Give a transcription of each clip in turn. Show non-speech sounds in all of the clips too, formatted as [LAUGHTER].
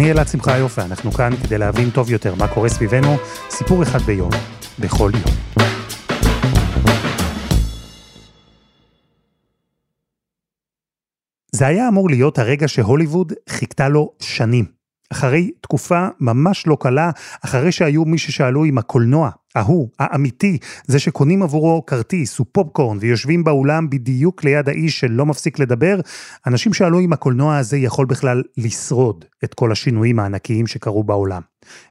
אני אלעד שמחיוף, ואנחנו כאן כדי להבין טוב יותר מה קורה סביבנו, סיפור אחד ביום, בכל יום. זה היה אמור להיות הרגע שהוליווד חיכתה לו שנים. אחרי תקופה ממש לא קלה, אחרי שהיו מי ששאלו אם הקולנוע, ההוא, האמיתי, זה שקונים עבורו כרטיס ופופקורן ויושבים באולם בדיוק ליד האיש שלא מפסיק לדבר, אנשים שאלו אם הקולנוע הזה יכול בכלל לשרוד את כל השינויים הענקיים שקרו בעולם.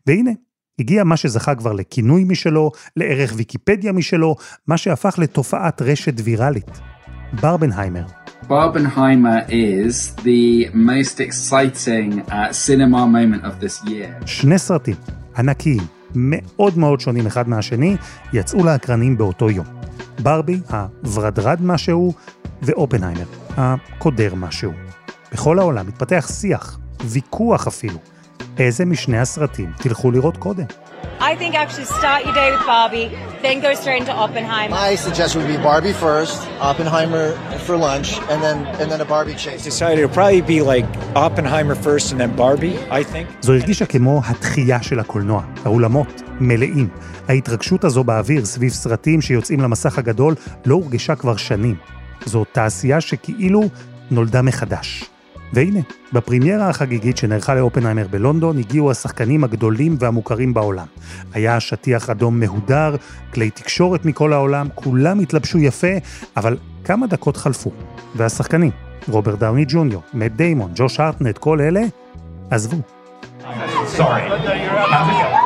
והנה, הגיע מה שזכה כבר לכינוי משלו, לערך ויקיפדיה משלו, מה שהפך לתופעת רשת ויראלית. ברבנהיימר. Barbenheimer is the most exciting uh, cinema moment of this year. שני סרטים ענקיים, מאוד מאוד שונים אחד מהשני, יצאו לאקרנים באותו יום. ברבי, הוורדרד משהו, ואופנהיימר, הקודר משהו. בכל העולם מתפתח שיח, ויכוח אפילו. איזה משני הסרטים תלכו לראות קודם? I think actually start your day with Barbie, then go straight into Oppenheimer. My suggestion would be Barbie first, Oppenheimer for lunch, and then and then a Barbie chase. Decided it'll probably be like Oppenheimer first and then Barbie, I think. זו הרגישה כמו התחייה של הקולנוע, האולמות מלאים. ההתרגשות הזו באוויר סביב סרטים שיוצאים למסך הגדול לא הורגשה כבר שנים. זו תעשייה שכאילו נולדה מחדש. והנה, בפרימיירה החגיגית שנערכה לאופנהיימר בלונדון, הגיעו השחקנים הגדולים והמוכרים בעולם. היה שטיח אדום מהודר, כלי תקשורת מכל העולם, כולם התלבשו יפה, אבל כמה דקות חלפו, והשחקנים, רוברט דאוני ג'וניור, מאט דיימון, ג'וש הארטנט, כל אלה, עזבו. Sorry.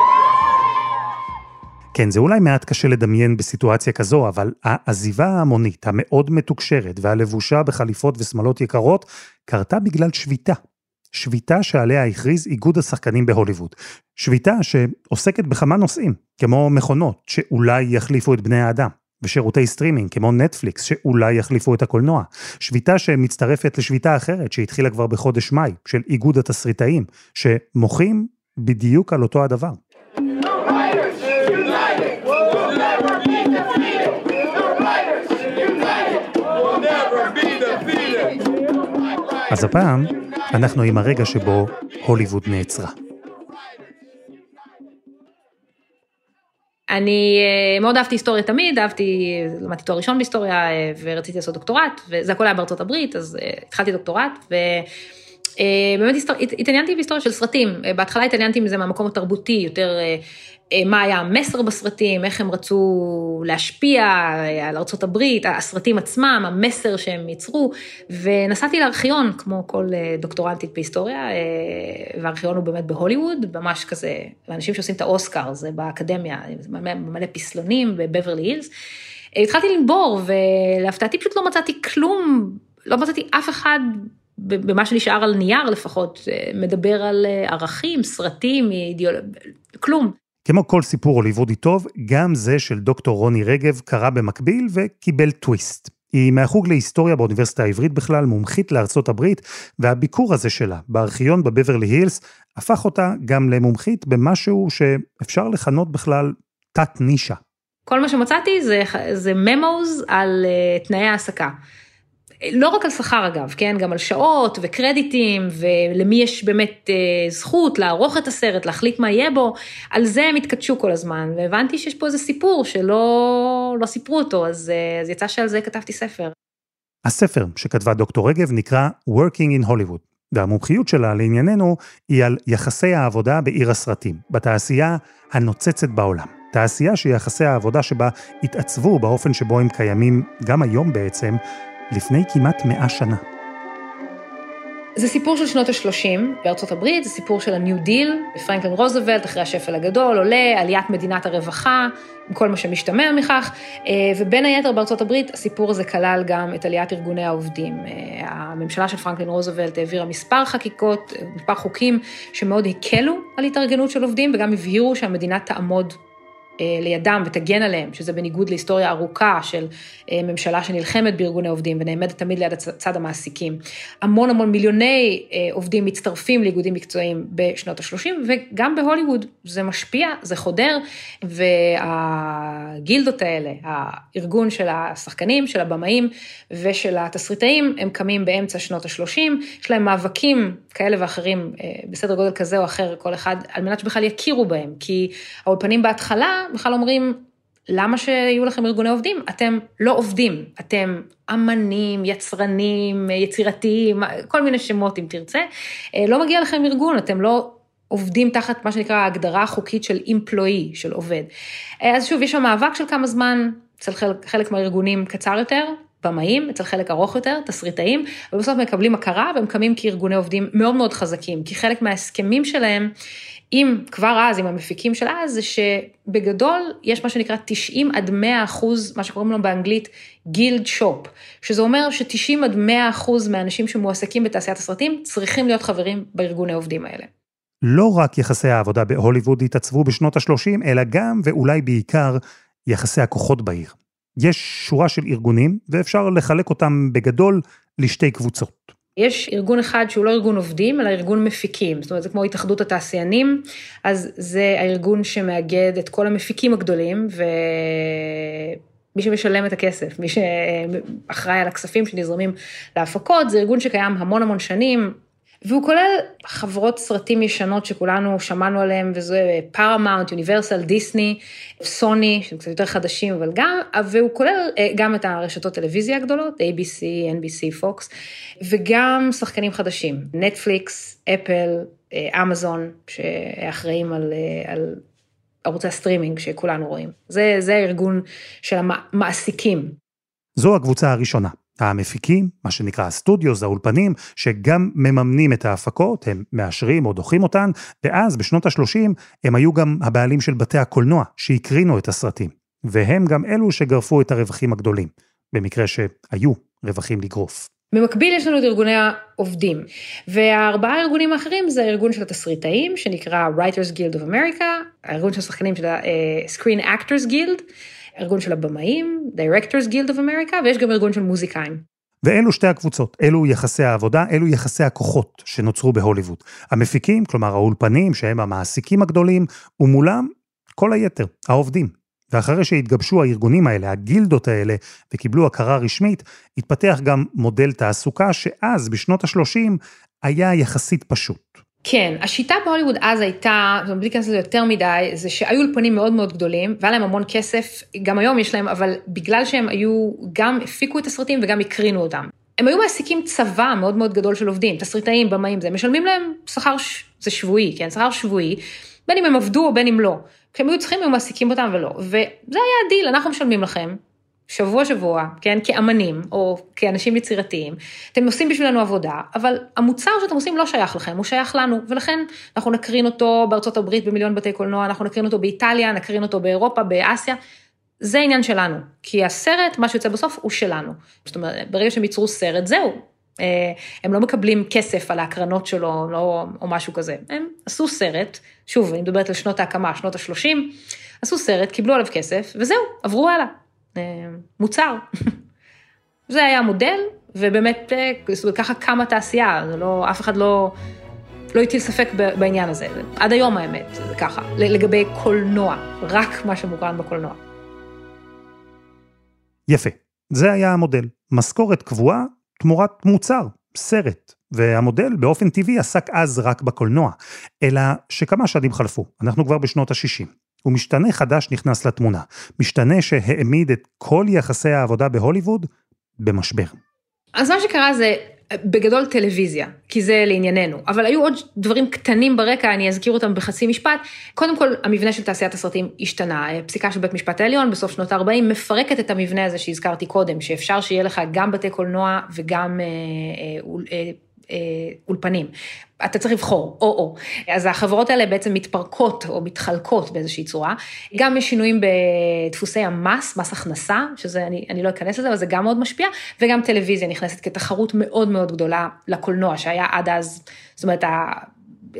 כן, זה אולי מעט קשה לדמיין בסיטואציה כזו, אבל העזיבה ההמונית, המאוד מתוקשרת והלבושה בחליפות ושמלות יקרות, קרתה בגלל שביתה. שביתה שעליה הכריז איגוד השחקנים בהוליווד. שביתה שעוסקת בכמה נושאים, כמו מכונות, שאולי יחליפו את בני האדם, ושירותי סטרימינג, כמו נטפליקס, שאולי יחליפו את הקולנוע. שביתה שמצטרפת לשביתה אחרת, שהתחילה כבר בחודש מאי, של איגוד התסריטאים, שמוחים בדיוק על אותו הדבר. הפעם אנחנו עם הרגע שבו הוליווד נעצרה. אני אה, מאוד אהבתי היסטוריה תמיד, אהבתי, למדתי תואר ראשון בהיסטוריה אה, ורציתי לעשות דוקטורט, וזה הכל היה בארצות הברית, אז אה, התחלתי דוקטורט, ובאמת התעניינתי בהיסטוריה של סרטים. בהתחלה התעניינתי מזה מהמקום התרבותי, יותר מה היה המסר בסרטים, איך הם רצו להשפיע על ארה"ב, הסרטים עצמם, המסר שהם ייצרו, ונסעתי לארכיון, כמו כל אה, דוקטורנטית בהיסטוריה, אה, והארכיון הוא באמת בהוליווד, ממש כזה, ואנשים שעושים את האוסקר, זה באקדמיה, מלא פסלונים בבברלי הילס. התחלתי לנבור, ולהפתעתי פשוט לא מצאתי כלום, לא מצאתי אף אחד במה שנשאר על נייר לפחות, מדבר על ערכים, סרטים, אידיאולוגיה, כלום. כמו כל סיפור הוליוודי טוב, גם זה של דוקטור רוני רגב קרה במקביל וקיבל טוויסט. היא מהחוג להיסטוריה באוניברסיטה העברית בכלל, מומחית לארצות הברית, והביקור הזה שלה בארכיון בבברלי הילס הפך אותה גם למומחית במשהו שאפשר לכנות בכלל תת נישה. כל מה שמצאתי זה, זה ממוז על uh, תנאי העסקה. לא רק על שכר אגב, כן, גם על שעות וקרדיטים ולמי יש באמת אה, זכות לערוך את הסרט, להחליט מה יהיה בו, על זה הם התכתשו כל הזמן, והבנתי שיש פה איזה סיפור שלא לא סיפרו אותו, אז, אה, אז יצא שעל זה כתבתי ספר. הספר שכתבה דוקטור רגב נקרא Working in Hollywood, והמומחיות שלה לענייננו היא על יחסי העבודה בעיר הסרטים, בתעשייה הנוצצת בעולם. תעשייה שיחסי העבודה שבה התעצבו באופן שבו הם קיימים גם היום בעצם, לפני כמעט מאה שנה. זה סיפור של שנות ה-30 בארצות הברית, זה סיפור של ה-New Deal, פרנקלין רוזוולט אחרי השפל הגדול, עולה, עליית מדינת הרווחה, עם כל מה שמשתמע מכך, אה, ובין היתר בארצות הברית הסיפור הזה כלל גם את עליית ארגוני העובדים. אה, הממשלה של פרנקלין רוזוולט העבירה מספר חקיקות, מספר חוקים שמאוד הקלו על התארגנות של עובדים וגם הבהירו שהמדינה תעמוד אה, לידם ותגן עליהם, שזה בניגוד להיסטוריה ארוכה של אה, ממשלה שנלחמת בארגוני עובדים ונעמדת תמיד ליד צד המעסיקים. המון המון מיליוני אה, עובדים מצטרפים לאיגודים מקצועיים בשנות ה-30, וגם בהוליווד זה משפיע, זה חודר, והגילדות האלה, הארגון של השחקנים, של הבמאים ושל התסריטאים, הם קמים באמצע שנות ה-30, יש להם מאבקים כאלה ואחרים בסדר גודל כזה או אחר, כל אחד, על מנת שבכלל יכירו בהם, כי האולפנים בהתחלה, בכלל אומרים, למה שיהיו לכם ארגוני עובדים? אתם לא עובדים, אתם אמנים, יצרנים, יצירתיים, כל מיני שמות אם תרצה. אה, לא מגיע לכם ארגון, אתם לא עובדים תחת מה שנקרא ההגדרה החוקית של אימפלואי, של עובד. אה, אז שוב, יש שם מאבק של כמה זמן, אצל חלק, חלק מהארגונים קצר יותר, במאים, אצל חלק ארוך יותר, תסריטאים, ובסוף מקבלים הכרה והם קמים כארגוני עובדים מאוד מאוד חזקים, כי חלק מההסכמים שלהם עם, כבר אז, עם המפיקים של אז, זה שבגדול יש מה שנקרא 90 עד 100 אחוז, מה שקוראים לו באנגלית גילד שופ, שזה אומר ש-90 עד 100 אחוז מהאנשים שמועסקים בתעשיית הסרטים צריכים להיות חברים בארגוני העובדים האלה. לא רק יחסי העבודה בהוליווד התעצבו בשנות ה-30, אלא גם, ואולי בעיקר, יחסי הכוחות בעיר. יש שורה של ארגונים, ואפשר לחלק אותם בגדול לשתי קבוצות. יש ארגון אחד שהוא לא ארגון עובדים, אלא ארגון מפיקים, זאת אומרת, זה כמו התאחדות התעשיינים, אז זה הארגון שמאגד את כל המפיקים הגדולים, ומי שמשלם את הכסף, מי שאחראי על הכספים שנזרמים להפקות, זה ארגון שקיים המון המון שנים, והוא כולל חברות סרטים ישנות שכולנו שמענו עליהן, וזה פארמאונט, יוניברסל, דיסני, סוני, שהם קצת יותר חדשים, אבל גם, והוא כולל אה, גם את הרשתות טלוויזיה הגדולות, ABC, NBC, Fox, וגם שחקנים חדשים, נטפליקס, אפל, אמזון, שאחראים על, אה, על ערוצי הסטרימינג שכולנו רואים. זה, זה הארגון של המעסיקים. זו הקבוצה הראשונה. המפיקים, מה שנקרא ה studios, האולפנים, שגם מממנים את ההפקות, הם מאשרים או דוחים אותן, ואז בשנות ה-30 הם היו גם הבעלים של בתי הקולנוע שהקרינו את הסרטים, והם גם אלו שגרפו את הרווחים הגדולים, במקרה שהיו רווחים לגרוף. במקביל יש לנו את ארגוני העובדים, והארבעה הארגונים האחרים זה הארגון של התסריטאים, שנקרא Writers Guild of America, הארגון של השחקנים של ה-Screen Actors Guild, ארגון של הבמאים, Directors Guild of America, ויש גם ארגון של מוזיקאים. ואלו שתי הקבוצות, אלו יחסי העבודה, אלו יחסי הכוחות שנוצרו בהוליווד. המפיקים, כלומר האולפנים, שהם המעסיקים הגדולים, ומולם כל היתר, העובדים. ואחרי שהתגבשו הארגונים האלה, הגילדות האלה, וקיבלו הכרה רשמית, התפתח גם מודל תעסוקה שאז, בשנות ה-30, היה יחסית פשוט. כן, השיטה בהוליווד אז הייתה, זאת אומרת, בלי להיכנס לזה יותר מדי, זה שהיו אולפנים מאוד מאוד גדולים, והיה להם המון כסף, גם היום יש להם, אבל בגלל שהם היו, גם הפיקו את הסרטים וגם הקרינו אותם. הם היו מעסיקים צבא מאוד מאוד גדול של עובדים, תסריטאים, במאים, זה, משלמים להם שכר, זה שבועי, כן, שכר שבועי, בין אם הם עבדו או בין אם לא. כשהם היו צריכים, הם מעסיקים אותם ולא. וזה היה הדיל, אנחנו משלמים לכם, שבוע שבוע, כן, כאמנים או כאנשים יצירתיים, אתם עושים בשבילנו עבודה, אבל המוצר שאתם עושים לא שייך לכם, הוא שייך לנו, ולכן אנחנו נקרין אותו בארצות הברית במיליון בתי קולנוע, אנחנו נקרין אותו באיטליה, נקרין אותו באירופה, באסיה, זה עניין שלנו, כי הסרט, מה שיוצא בסוף, הוא שלנו. זאת אומרת, ברגע שהם ייצרו סרט, זהו. אה, הם לא מקבלים כסף על ההקרנות שלו, לא, או משהו כזה. הם עשו סרט, שוב, אני מדברת על שנות ההקמה, שנות ה-30, עשו סרט, קיבלו עליו כסף, וזהו, עברו הלאה. אה, מוצר. [LAUGHS] זה היה המודל, ובאמת, אה, ככה קמה תעשייה, זה לא, אף אחד לא, לא הטיל ספק בעניין הזה. עד היום האמת, זה ככה, לגבי קולנוע, רק מה שמוקרן בקולנוע. יפה, זה היה המודל. משכורת קבועה תמורת מוצר, סרט. והמודל באופן טבעי עסק אז רק בקולנוע, אלא שכמה שנים חלפו, אנחנו כבר בשנות ה-60. ומשתנה חדש נכנס לתמונה, משתנה שהעמיד את כל יחסי העבודה בהוליווד במשבר. אז מה שקרה זה בגדול טלוויזיה, כי זה לענייננו, אבל היו עוד דברים קטנים ברקע, אני אזכיר אותם בחצי משפט. קודם כל, המבנה של תעשיית הסרטים השתנה. פסיקה של בית משפט העליון בסוף שנות ה-40 מפרקת את המבנה הזה שהזכרתי קודם, שאפשר שיהיה לך גם בתי קולנוע וגם אה, אה, אה, אולפנים. אתה צריך לבחור, או-או. אז החברות האלה בעצם מתפרקות או מתחלקות באיזושהי צורה. גם יש שינויים בדפוסי המס, מס הכנסה, שזה, אני, אני לא אכנס לזה, אבל זה גם מאוד משפיע, וגם טלוויזיה נכנסת כתחרות מאוד מאוד גדולה לקולנוע, שהיה עד אז, זאת אומרת,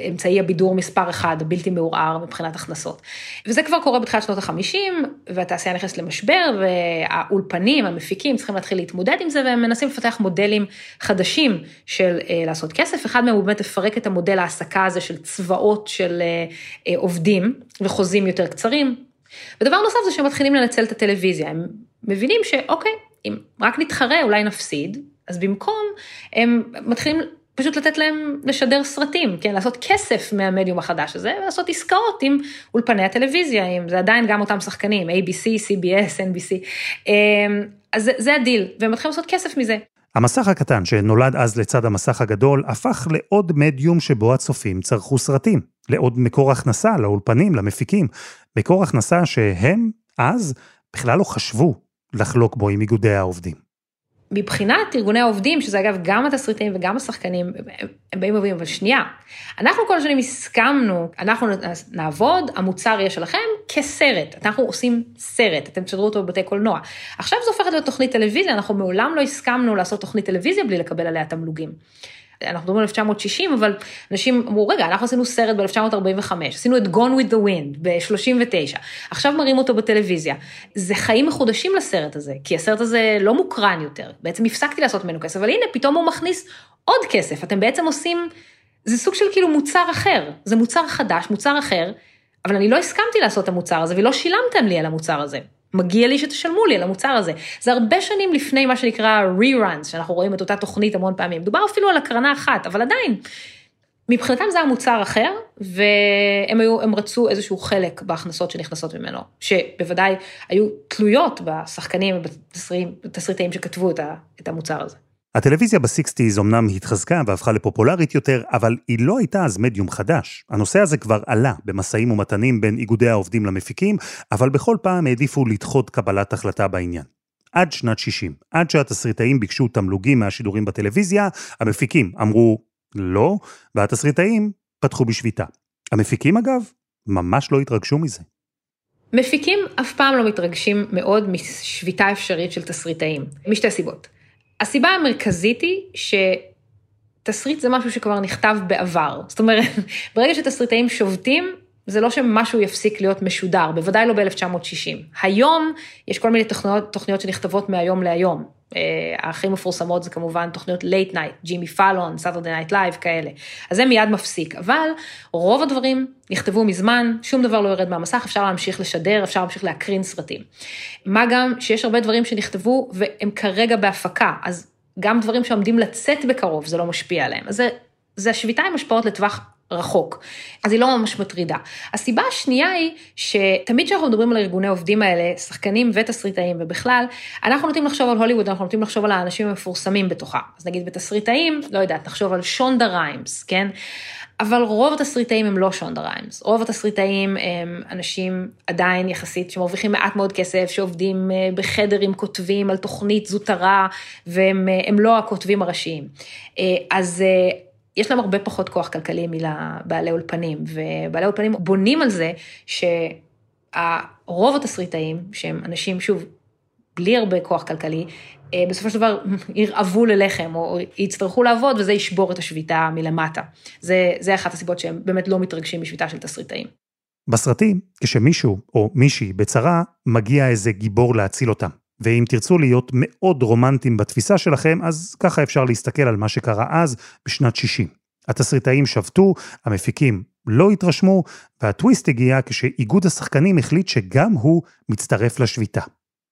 אמצעי הבידור מספר אחד, בלתי מעורער מבחינת הכנסות. וזה כבר קורה בתחילת שנות החמישים, והתעשייה נכנסת למשבר, והאולפנים, המפיקים, צריכים להתחיל להתמודד עם זה, והם מנסים לפתח מודלים חדשים של אה, לעשות כסף. אחד מהם הוא באמת לפרק את המודל ההעסקה הזה של צבאות של אה, אה, עובדים, וחוזים יותר קצרים. ודבר נוסף זה שהם מתחילים לנצל את הטלוויזיה, הם מבינים שאוקיי, אם רק נתחרה אולי נפסיד, אז במקום הם מתחילים פשוט לתת להם לשדר סרטים, כן, לעשות כסף מהמדיום החדש הזה, ולעשות עסקאות עם אולפני הטלוויזיה, אם זה עדיין גם אותם שחקנים, ABC, CBS, NBC, אז זה, זה הדיל, והם מתחילים לעשות כסף מזה. המסך הקטן שנולד אז לצד המסך הגדול, הפך לעוד מדיום שבו הצופים צרכו סרטים, לעוד מקור הכנסה לאולפנים, למפיקים, מקור הכנסה שהם, אז, בכלל לא חשבו לחלוק בו עם איגודי העובדים. מבחינת ארגוני העובדים, שזה אגב גם התסריטאים וגם השחקנים, הם באים ואומרים, אבל שנייה, אנחנו כל השנים הסכמנו, אנחנו נעבוד, המוצר יהיה שלכם כסרט, אנחנו עושים סרט, אתם תשדרו אותו בבתי קולנוע. עכשיו זה הופך להיות תוכנית טלוויזיה, אנחנו מעולם לא הסכמנו לעשות תוכנית טלוויזיה בלי לקבל עליה תמלוגים. אנחנו מדברים על 1960, אבל אנשים אמרו, רגע, אנחנו עשינו סרט ב-1945, עשינו את Gone with the Wind ב-39, עכשיו מראים אותו בטלוויזיה. זה חיים מחודשים לסרט הזה, כי הסרט הזה לא מוקרן יותר, בעצם הפסקתי לעשות ממנו כסף, אבל הנה, פתאום הוא מכניס עוד כסף, אתם בעצם עושים, זה סוג של כאילו מוצר אחר, זה מוצר חדש, מוצר אחר, אבל אני לא הסכמתי לעשות את המוצר הזה, ולא שילמתם לי על המוצר הזה. מגיע לי שתשלמו לי על המוצר הזה. זה הרבה שנים לפני מה שנקרא re-runs, שאנחנו רואים את אותה תוכנית המון פעמים. דובר אפילו על הקרנה אחת, אבל עדיין, מבחינתם זה היה מוצר אחר, והם היו, רצו איזשהו חלק בהכנסות שנכנסות ממנו, שבוודאי היו תלויות בשחקנים ובתסריטאים שכתבו את המוצר הזה. הטלוויזיה בסיקסטיז אמנם התחזקה והפכה לפופולרית יותר, אבל היא לא הייתה אז מדיום חדש. הנושא הזה כבר עלה במשאים ומתנים בין איגודי העובדים למפיקים, אבל בכל פעם העדיפו לדחות קבלת החלטה בעניין. עד שנת 60, עד שהתסריטאים ביקשו תמלוגים מהשידורים בטלוויזיה, המפיקים אמרו לא, והתסריטאים פתחו בשביתה. המפיקים אגב, ממש לא התרגשו מזה. מפיקים אף פעם לא מתרגשים מאוד משביתה אפשרית של תסריטאים, משתי סיבות. הסיבה המרכזית היא שתסריט זה משהו שכבר נכתב בעבר. זאת אומרת, [LAUGHS] ברגע שתסריטאים שובתים, זה לא שמשהו יפסיק להיות משודר, בוודאי לא ב-1960. היום יש כל מיני תוכניות, תוכניות שנכתבות מהיום להיום. אה, הכי מפורסמות זה כמובן תוכניות late night, ג'ימי פאלון, Saturday Night Live כאלה. אז זה מיד מפסיק, אבל רוב הדברים נכתבו מזמן, שום דבר לא יורד מהמסך, אפשר להמשיך לשדר, אפשר להמשיך להקרין סרטים. מה גם שיש הרבה דברים שנכתבו והם כרגע בהפקה, אז גם דברים שעומדים לצאת בקרוב, זה לא משפיע עליהם. אז זה, זה השביתה עם השפעות לטווח רחוק. אז היא לא ממש מטרידה. הסיבה השנייה היא שתמיד כשאנחנו מדברים על ארגוני עובדים האלה, שחקנים ותסריטאים ובכלל, אנחנו נוטים לחשוב על הוליווד, אנחנו נוטים לחשוב על האנשים המפורסמים בתוכה. אז נגיד בתסריטאים, לא יודעת, נחשוב על שונדה ריימס, כן? אבל רוב התסריטאים הם לא שונדה ריימס, רוב התסריטאים הם אנשים עדיין יחסית שמרוויחים מעט מאוד כסף, שעובדים אה, בחדר עם כותבים על תוכנית זוטרה, והם אה, לא הכותבים הראשיים. אה, אז יש להם הרבה פחות כוח כלכלי מלבעלי אולפנים, ובעלי אולפנים בונים על זה שרוב התסריטאים, שהם אנשים, שוב, בלי הרבה כוח כלכלי, אה, בסופו של דבר ירעבו ללחם, או יצטרכו לעבוד, וזה ישבור את השביתה מלמטה. זה, זה אחת הסיבות שהם באמת לא מתרגשים משביתה של תסריטאים. בסרטים, כשמישהו או מישהי בצרה, מגיע איזה גיבור להציל אותם. ואם תרצו להיות מאוד רומנטיים בתפיסה שלכם, אז ככה אפשר להסתכל על מה שקרה אז, בשנת 60. התסריטאים שבתו, המפיקים לא התרשמו, והטוויסט הגיע כשאיגוד השחקנים החליט שגם הוא מצטרף לשביתה.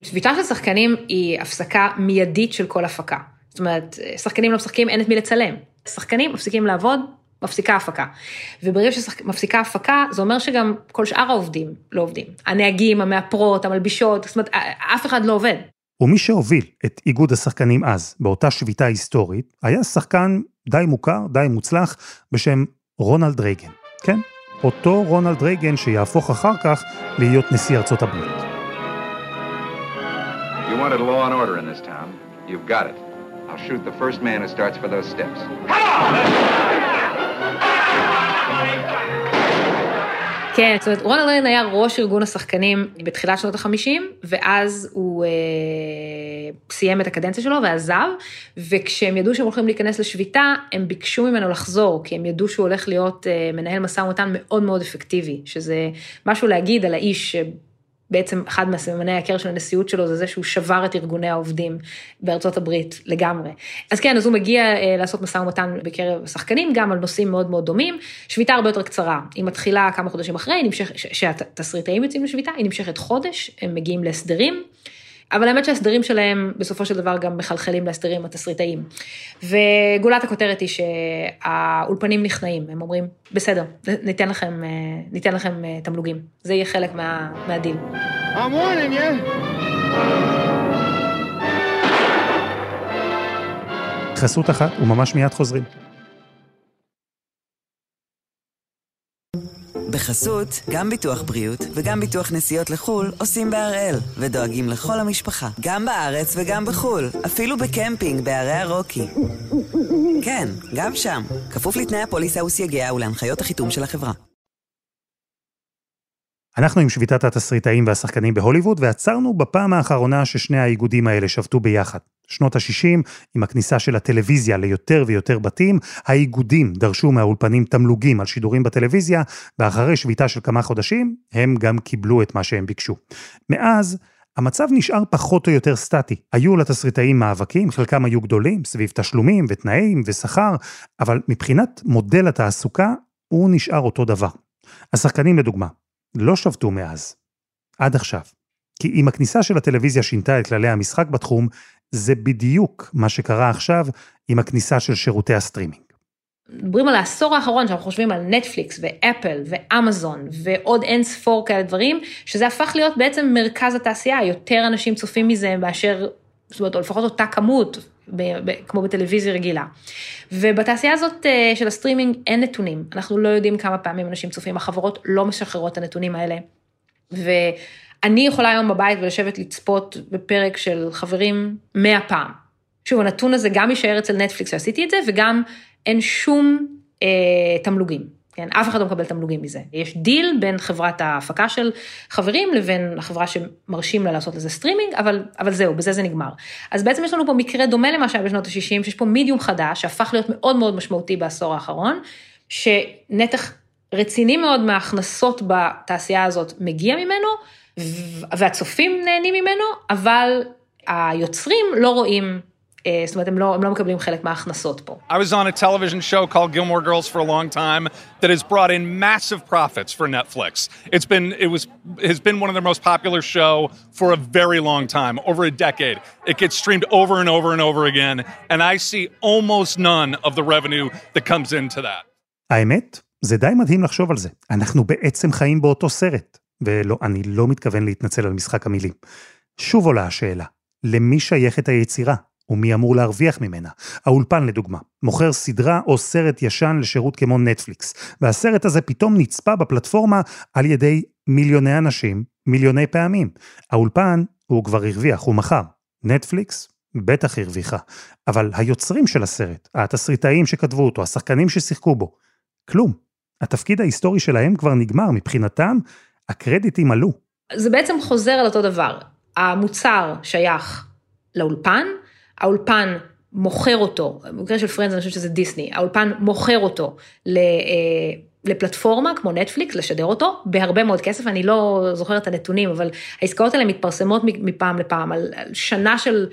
שביתה של שחקנים היא הפסקה מיידית של כל הפקה. זאת אומרת, שחקנים לא משחקים, אין את מי לצלם. שחקנים מפסיקים לעבוד, מפסיקה הפקה. וברגע שמפסיקה הפקה, זה אומר שגם כל שאר העובדים לא עובדים. הנהגים, המאפרות, המלבישות, זאת אומרת, אף אחד לא עובד. ומי שהוביל את איגוד השחקנים אז, באותה שביתה היסטורית, היה שחקן די מוכר, די מוצלח, בשם רונלד רייגן. כן, אותו רונלד רייגן שיהפוך אחר כך להיות נשיא ארצות הברית. You wanted law and order in this town. You've got it. I'll shoot the first man who starts for those steps. כן, זאת אומרת, רון אלרן היה ראש ארגון השחקנים בתחילת שנות החמישים, ואז הוא אה, סיים את הקדנציה שלו ועזב, וכשהם ידעו שהם הולכים להיכנס לשביתה, הם ביקשו ממנו לחזור, כי הם ידעו שהוא הולך להיות אה, מנהל משא ומתן מאוד מאוד אפקטיבי, שזה משהו להגיד על האיש בעצם אחד מהסממני ההיכר של הנשיאות שלו זה זה שהוא שבר את ארגוני העובדים בארצות הברית לגמרי. אז כן, אז הוא מגיע אה, לעשות משא ומתן בקרב השחקנים, גם על נושאים מאוד מאוד דומים. שביתה הרבה יותר קצרה, היא מתחילה כמה חודשים אחרי, שהתסריטאים יוצאים לשביתה, היא נמשכת חודש, הם מגיעים להסדרים. אבל האמת שההסדרים שלהם בסופו של דבר גם מחלחלים להסדרים התסריטאיים. וגולת הכותרת היא שהאולפנים נכנעים, הם אומרים, בסדר, ניתן לכם, ניתן לכם אה, תמלוגים, זה יהיה חלק מה, מהדיל. חסות אחת וממש מיד חוזרים. בחסות, גם ביטוח בריאות וגם ביטוח נסיעות לחו"ל עושים בהראל, ודואגים לכל המשפחה, גם בארץ וגם בחו"ל, אפילו בקמפינג בערי הרוקי. כן, גם שם, כפוף לתנאי הפוליסה וסייגיה ולהנחיות החיתום של החברה. אנחנו עם שביתת התסריטאים והשחקנים בהוליווד, ועצרנו בפעם האחרונה ששני האיגודים האלה שבתו ביחד. שנות ה-60, עם הכניסה של הטלוויזיה ליותר ויותר בתים, האיגודים דרשו מהאולפנים תמלוגים על שידורים בטלוויזיה, ואחרי שביתה של כמה חודשים, הם גם קיבלו את מה שהם ביקשו. מאז, המצב נשאר פחות או יותר סטטי. היו לתסריטאים מאבקים, חלקם היו גדולים, סביב תשלומים ותנאים ושכר, אבל מבחינת מודל התעסוקה, הוא נשאר אותו דבר. השחקנים לדוגמה, לא שבתו מאז. עד עכשיו. כי אם הכניסה של הטלוויזיה שינתה את כללי המשחק בתחום, זה בדיוק מה שקרה עכשיו עם הכניסה של שירותי הסטרימינג. מדברים על העשור האחרון, שאנחנו חושבים על נטפליקס ואפל ואמזון ועוד אין ספור כאלה דברים, שזה הפך להיות בעצם מרכז התעשייה, יותר אנשים צופים מזה מאשר, זאת אומרת, או לפחות אותה כמות, ב- ב- כמו בטלוויזיה רגילה. ובתעשייה הזאת אה, של הסטרימינג אין נתונים, אנחנו לא יודעים כמה פעמים אנשים צופים, החברות לא משחררות את הנתונים האלה. ואני יכולה היום בבית ולשבת לצפות בפרק של חברים מאה פעם. שוב, הנתון הזה גם יישאר אצל נטפליקס ועשיתי את זה, וגם אין שום אה, תמלוגים. כן, אף אחד לא מקבל תמלוגים מזה. יש דיל בין חברת ההפקה של חברים לבין החברה שמרשים לה לעשות לזה סטרימינג, אבל, אבל זהו, בזה זה נגמר. אז בעצם יש לנו פה מקרה דומה למה שהיה בשנות ה-60, שיש פה מידיום חדש, שהפך להיות מאוד מאוד משמעותי בעשור האחרון, שנתח רציני מאוד מההכנסות בתעשייה הזאת מגיע ממנו, והצופים נהנים ממנו, אבל היוצרים לא רואים זאת אומרת, הם לא, הם לא מקבלים חלק מההכנסות פה. I was on a television show called Gilmore Girls for a long time that has brought in massive profits for Netflix. It's been, it was, has been one of their most popular show for a very long time, over a decade. It gets streamed over and over and over again, and I see almost none of the revenue that comes into that. האמת, זה די מדהים לחשוב על זה. אנחנו בעצם חיים באותו סרט. ולא, אני לא מתכוון להתנצל על משחק המילים. שוב עולה השאלה, למי שייכת היצירה? ומי אמור להרוויח ממנה. האולפן לדוגמה, מוכר סדרה או סרט ישן לשירות כמו נטפליקס, והסרט הזה פתאום נצפה בפלטפורמה על ידי מיליוני אנשים, מיליוני פעמים. האולפן, הוא כבר הרוויח, הוא מכר. נטפליקס, בטח הרוויחה. אבל היוצרים של הסרט, התסריטאים שכתבו אותו, השחקנים ששיחקו בו, כלום. התפקיד ההיסטורי שלהם כבר נגמר, מבחינתם, הקרדיטים עלו. זה בעצם חוזר על אותו דבר. המוצר שייך לאולפן, האולפן מוכר אותו, במקרה של פרנדס אני חושבת שזה דיסני, האולפן מוכר אותו לפלטפורמה כמו נטפליקס, לשדר אותו, בהרבה מאוד כסף, אני לא זוכרת את הנתונים, אבל העסקאות האלה מתפרסמות מפעם לפעם, על, שנה של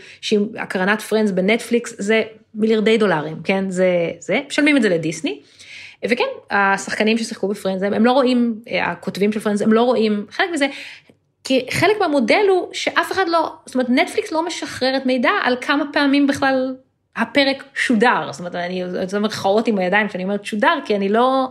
הקרנת Friends בנטפליקס, זה מיליארדי דולרים, כן, זה, זה, משלמים את זה לדיסני. וכן, השחקנים ששיחקו ב-Friends, הם לא רואים, הכותבים של Friends, הם לא רואים חלק מזה, כי חלק מהמודל הוא שאף אחד לא, זאת אומרת נטפליקס לא משחררת מידע על כמה פעמים בכלל הפרק שודר, זאת אומרת אני עושה מרכאות עם הידיים כשאני אומרת שודר, כי אני לא,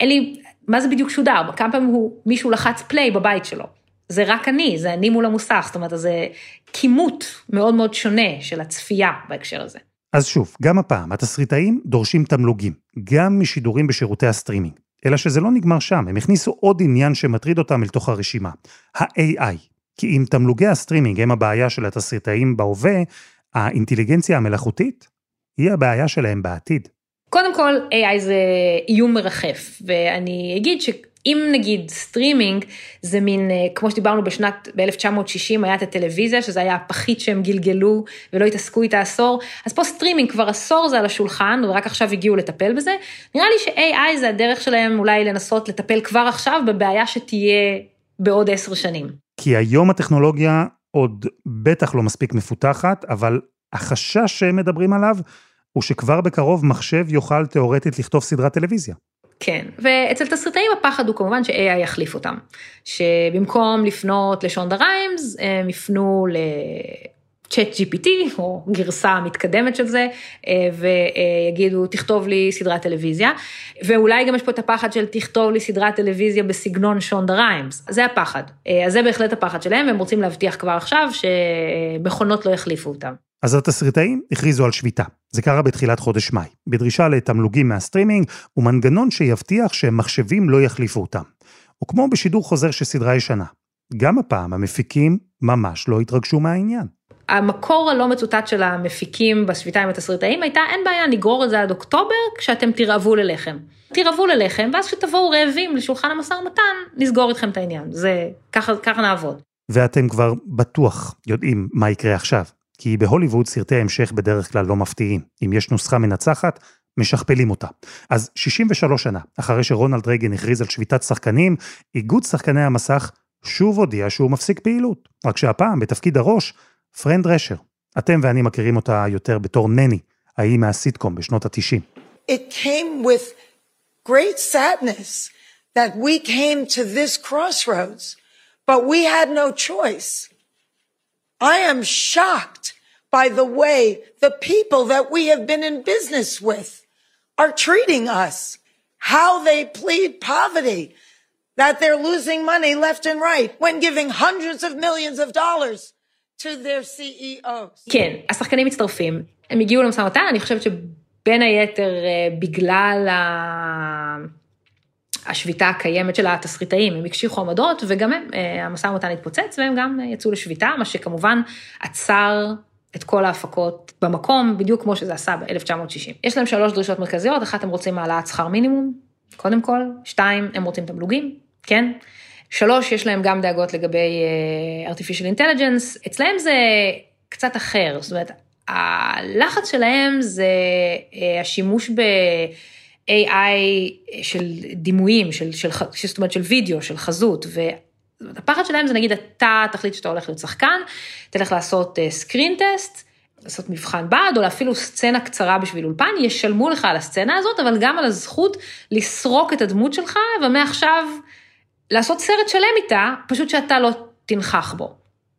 אין לי, מה זה בדיוק שודר, כמה פעמים הוא, מישהו לחץ play בבית שלו, זה רק אני, זה אני מול המסך, זאת אומרת זה כימות מאוד מאוד שונה של הצפייה בהקשר הזה. אז שוב, גם הפעם, התסריטאים דורשים תמלוגים, גם משידורים בשירותי הסטרימינג. אלא שזה לא נגמר שם, הם הכניסו עוד עניין שמטריד אותם אל תוך הרשימה, ה-AI. כי אם תמלוגי הסטרימינג הם הבעיה של התסריטאים בהווה, האינטליגנציה המלאכותית היא הבעיה שלהם בעתיד. קודם כל, AI זה איום מרחף, ואני אגיד שאם נגיד סטרימינג זה מין, אה, כמו שדיברנו בשנת, ב-1960 היה את הטלוויזיה, שזה היה הפחית שהם גלגלו ולא התעסקו איתה עשור, אז פה סטרימינג כבר עשור זה על השולחן, ורק עכשיו הגיעו לטפל בזה. נראה לי ש-AI זה הדרך שלהם אולי לנסות לטפל כבר עכשיו בבעיה שתהיה בעוד עשר שנים. כי היום הטכנולוגיה עוד בטח לא מספיק מפותחת, אבל החשש שהם מדברים עליו הוא שכבר בקרוב מחשב יוכל תאורטית לכתוב סדרת טלוויזיה. כן, ואצל תסריטאים הפחד הוא כמובן ש-AI יחליף אותם. שבמקום לפנות לשונדה ריימס, הם יפנו ChatGPT, או גרסה מתקדמת של זה, אה, ויגידו, תכתוב לי סדרת טלוויזיה, ואולי גם יש פה את הפחד של תכתוב לי סדרת טלוויזיה בסגנון שונדה ריימס, זה הפחד. אה, אז זה בהחלט הפחד שלהם, והם רוצים להבטיח כבר עכשיו שמכונות לא יחליפו אותם. אז התסריטאים הכריזו על שביתה. זה קרה בתחילת חודש מאי, בדרישה לתמלוגים מהסטרימינג ומנגנון שיבטיח שמחשבים לא יחליפו אותם. וכמו בשידור חוזר של סדרה ישנה, גם הפעם המפיקים ממש לא התרגשו מהעניין. המקור הלא מצוטט של המפיקים בשביתה עם התסריטאים הייתה, אין בעיה, נגרור את זה עד אוקטובר, כשאתם תרעבו ללחם. תרעבו ללחם, ואז כשתבואו רעבים לשולחן המשא ומתן, נסגור איתכם את העניין. זה, ככה, ככה נעבוד. ואתם כבר בטוח יודעים מה יקרה עכשיו. כי בהוליווד סרטי המשך בדרך כלל לא מפתיעים. אם יש נוסחה מנצחת, משכפלים אותה. אז 63 שנה, אחרי שרונלד רייגן הכריז על שביתת שחקנים, איגוד שחקני המסך שוב הודיע שהוא מפסיק פעילות. רק שהפעם, בתפקיד הראשי, פרנד רשר. אתם ואני מכירים אותה יותר בתור נני, ההיא מהסיטקום בשנות ה-90. It came with great sadness that we came to this crossroads, but we had no choice. I am shocked by the way the people that we have been in business with are treating us, how they plead poverty, that they're losing money left and right when giving hundreds of millions of dollars to their CEOs. כן, השחקנים מצטרפים, הם הגיעו למשא ומתן, אני חושבת שבין היתר בגלל ה... השביתה הקיימת של התסריטאים, הם הקשיחו עמדות וגם הם, המשא ומתן התפוצץ והם גם יצאו לשביתה, מה שכמובן עצר את כל ההפקות במקום, בדיוק כמו שזה עשה ב-1960. יש להם שלוש דרישות מרכזיות, אחת הם רוצים העלאת שכר מינימום, קודם כל, שתיים, הם רוצים תמלוגים, כן? שלוש, יש להם גם דאגות לגבי uh, artificial intelligence, אצלהם זה קצת אחר, זאת אומרת, הלחץ שלהם זה uh, השימוש ב-AI של דימויים, של, של, זאת אומרת של וידאו, של חזות, והפחד שלהם זה נגיד אתה תחליט שאתה הולך להיות שחקן, תלך לעשות סקרין uh, טסט, לעשות מבחן בעד, או אפילו סצנה קצרה בשביל אולפן, ישלמו לך על הסצנה הזאת, אבל גם על הזכות לסרוק את הדמות שלך, ומעכשיו לעשות סרט שלם איתה, פשוט שאתה לא תנכח בו.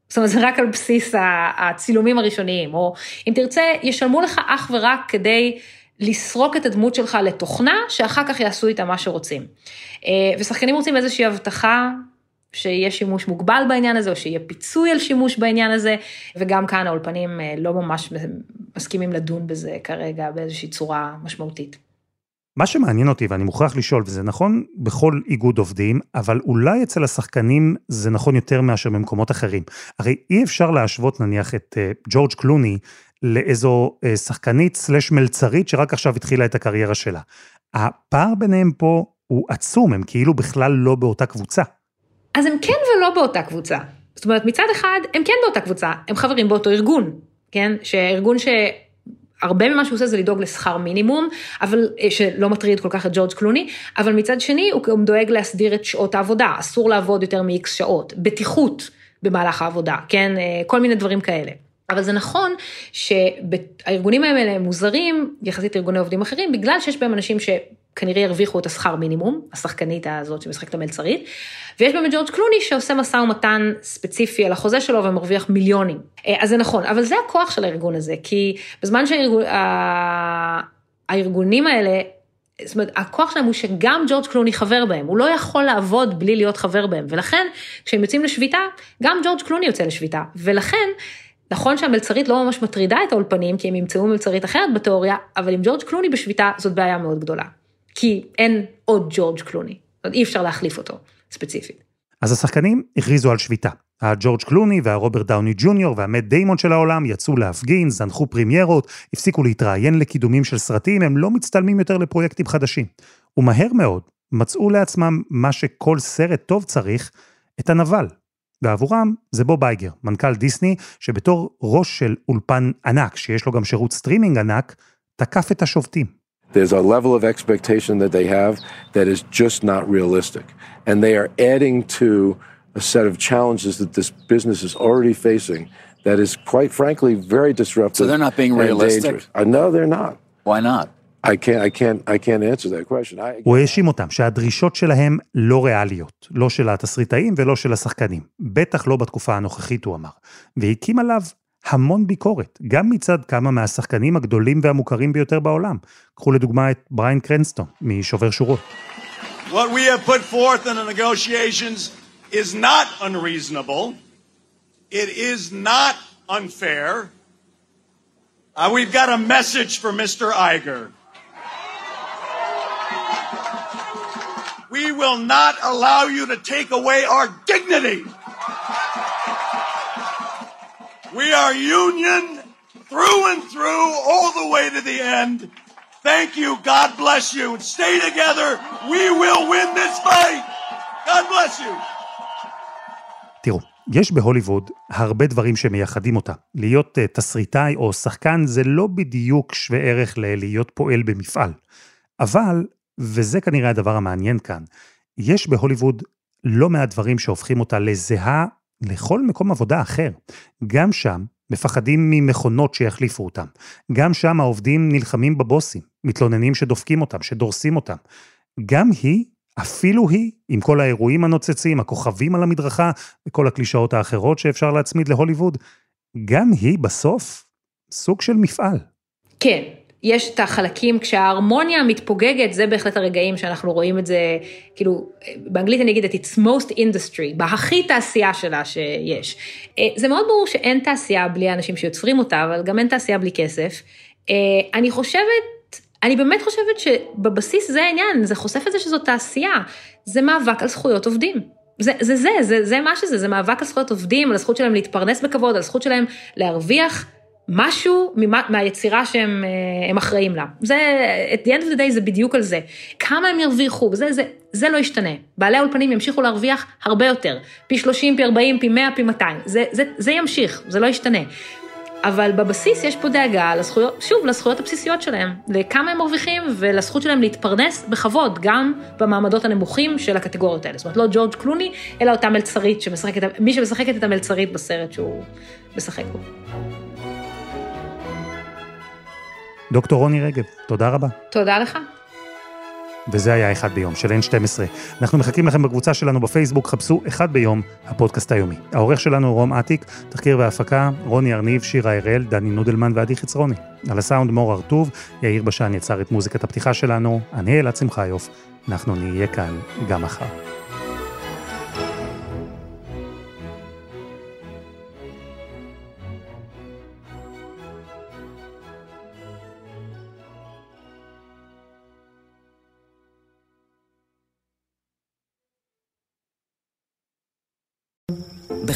זאת אומרת, זה רק על בסיס הצילומים הראשוניים, או אם תרצה, ישלמו לך אך ורק כדי לסרוק את הדמות שלך לתוכנה, שאחר כך יעשו איתה מה שרוצים. ושחקנים רוצים איזושהי הבטחה שיהיה שימוש מוגבל בעניין הזה, או שיהיה פיצוי על שימוש בעניין הזה, וגם כאן האולפנים לא ממש מסכימים לדון בזה כרגע באיזושהי צורה משמעותית. מה שמעניין אותי, ואני מוכרח לשאול, וזה נכון בכל איגוד עובדים, אבל אולי אצל השחקנים זה נכון יותר מאשר במקומות אחרים. הרי אי אפשר להשוות נניח את uh, ג'ורג' קלוני לאיזו uh, שחקנית סלש מלצרית שרק עכשיו התחילה את הקריירה שלה. הפער ביניהם פה הוא עצום, הם כאילו בכלל לא באותה קבוצה. אז הם כן ולא באותה קבוצה. זאת אומרת, מצד אחד, הם כן באותה קבוצה, הם חברים באותו ארגון, כן? שארגון ש... הרבה ממה שהוא עושה זה לדאוג לשכר מינימום, אבל שלא מטריד כל כך את ג'ורג' קלוני, אבל מצד שני הוא גם דואג להסדיר את שעות העבודה, אסור לעבוד יותר מ-X שעות, בטיחות במהלך העבודה, כן, כל מיני דברים כאלה. אבל זה נכון שהארגונים האלה הם מוזרים יחסית לארגוני עובדים אחרים, בגלל שיש בהם אנשים שכנראה ירוויחו את השכר מינימום, השחקנית הזאת שמשחקת המלצרית, ויש באמת ג'ורג' קלוני שעושה משא ומתן ספציפי על החוזה שלו ומרוויח מיליונים. אז זה נכון, אבל זה הכוח של הארגון הזה, כי בזמן שהארגונים האלה, זאת אומרת, הכוח שלהם הוא שגם ג'ורג' קלוני חבר בהם, הוא לא יכול לעבוד בלי להיות חבר בהם, ולכן כשהם יוצאים לשביתה, גם ג'ורג' קלוני יוצא לשביתה, ולכן נכון שהמלצרית לא ממש מטרידה את האולפנים, כי הם ימצאו מלצרית אחרת בתיאוריה, אבל עם ג'ורג' קלוני בשביתה זאת בעיה מאוד גדולה. כי אין עוד ג'ורג' קלוני, אי אפשר להחליף אותו ספציפית. אז השחקנים הכריזו על שביתה. הג'ורג' קלוני והרוברט דאוני ג'וניור והמט דיימון של העולם יצאו להפגין, זנחו פרימיירות, הפסיקו להתראיין לקידומים של סרטים, הם לא מצטלמים יותר לפרויקטים חדשים. ומהר מאוד מצאו לעצמם מה שכל סרט טוב צריך, את הנבל. ועבורם זה בוב אייגר, מנכ"ל דיסני, שבתור ראש של אולפן ענק, שיש לו גם שירות סטרימינג ענק, תקף את השובתים. There's a level of expectation that they have that is just not realistic. And they are adding to a set of challenges that this business is already facing that is quite frankly very disruptive. So they're not being realistic? Uh, no, they're not. Why not? I can't, I can't, I can't answer that question. I... הוא האשים אותם שהדרישות שלהם לא ריאליות, לא של התסריטאים ולא של השחקנים. בטח לא בתקופה הנוכחית, הוא אמר. והקים עליו המון ביקורת, גם מצד כמה מהשחקנים הגדולים והמוכרים ביותר בעולם. קחו לדוגמה את בריין קרנסטון, משובר שורות. What we have put forth in the negotiations is not unreasonable. It is not unfair. Uh, we've got a message for Mr. Iger. We will not allow you to take away our dignity. We are union through and through, all the way to the end. Thank you. God bless you. And stay together. We will win this fight. God bless you. תראו, יש בהוליווד הרבה דברים שמייחדים אותה. להיות uh, תסריטאי או שחקן זה לא בדיוק שווה ערך ללהיות פועל במפעל. אבל, וזה כנראה הדבר המעניין כאן, יש בהוליווד לא מעט דברים שהופכים אותה לזהה לכל מקום עבודה אחר. גם שם מפחדים ממכונות שיחליפו אותם. גם שם העובדים נלחמים בבוסים, מתלוננים שדופקים אותם, שדורסים אותם. גם היא, אפילו היא, עם כל האירועים הנוצצים, הכוכבים על המדרכה וכל הקלישאות האחרות שאפשר להצמיד להוליווד, גם היא בסוף סוג של מפעל. כן, יש את החלקים, כשההרמוניה מתפוגגת, זה בהחלט הרגעים שאנחנו רואים את זה, כאילו, באנגלית אני אגיד את it's most industry, בהכי תעשייה שלה שיש. זה מאוד ברור שאין תעשייה בלי אנשים שיוצרים אותה, אבל גם אין תעשייה בלי כסף. אני חושבת, אני באמת חושבת שבבסיס זה העניין, זה חושף את זה שזו תעשייה, זה מאבק על זכויות עובדים. זה זה, זה, זה, זה מה שזה, זה מאבק על זכויות עובדים, על הזכות שלהם להתפרנס בכבוד, על הזכות שלהם להרוויח. משהו ממה, מהיצירה שהם אחראים לה. זה, at the end of the day זה בדיוק על זה. כמה הם ירוויחו, זה, זה, זה לא ישתנה. בעלי האולפנים ימשיכו להרוויח הרבה יותר. פי 30, פי 40, פי 100, פי 200. זה, זה, זה ימשיך, זה לא ישתנה. אבל בבסיס יש פה דאגה לזכויות, שוב, לזכויות הבסיסיות שלהם, לכמה הם מרוויחים ולזכות שלהם להתפרנס בכבוד, גם במעמדות הנמוכים של הקטגוריות האלה. זאת אומרת, לא ג'ורג' קלוני, אלא אותה מלצרית שמשחקת, מי שמשחקת את המלצרית בסרט שהוא משחק בו. דוקטור רוני רגב, תודה רבה. תודה לך. וזה היה אחד ביום של N12. אנחנו מחכים לכם בקבוצה שלנו בפייסבוק, חפשו אחד ביום, הפודקאסט היומי. העורך שלנו רום אטיק, תחקיר והפקה, רוני ארניב, שירה הראל, דני נודלמן ועדי חצרוני. על הסאונד מור ארטוב, יאיר בשן יצר את מוזיקת הפתיחה שלנו, אני אלעד שמחיוף, אנחנו נהיה כאן גם מחר.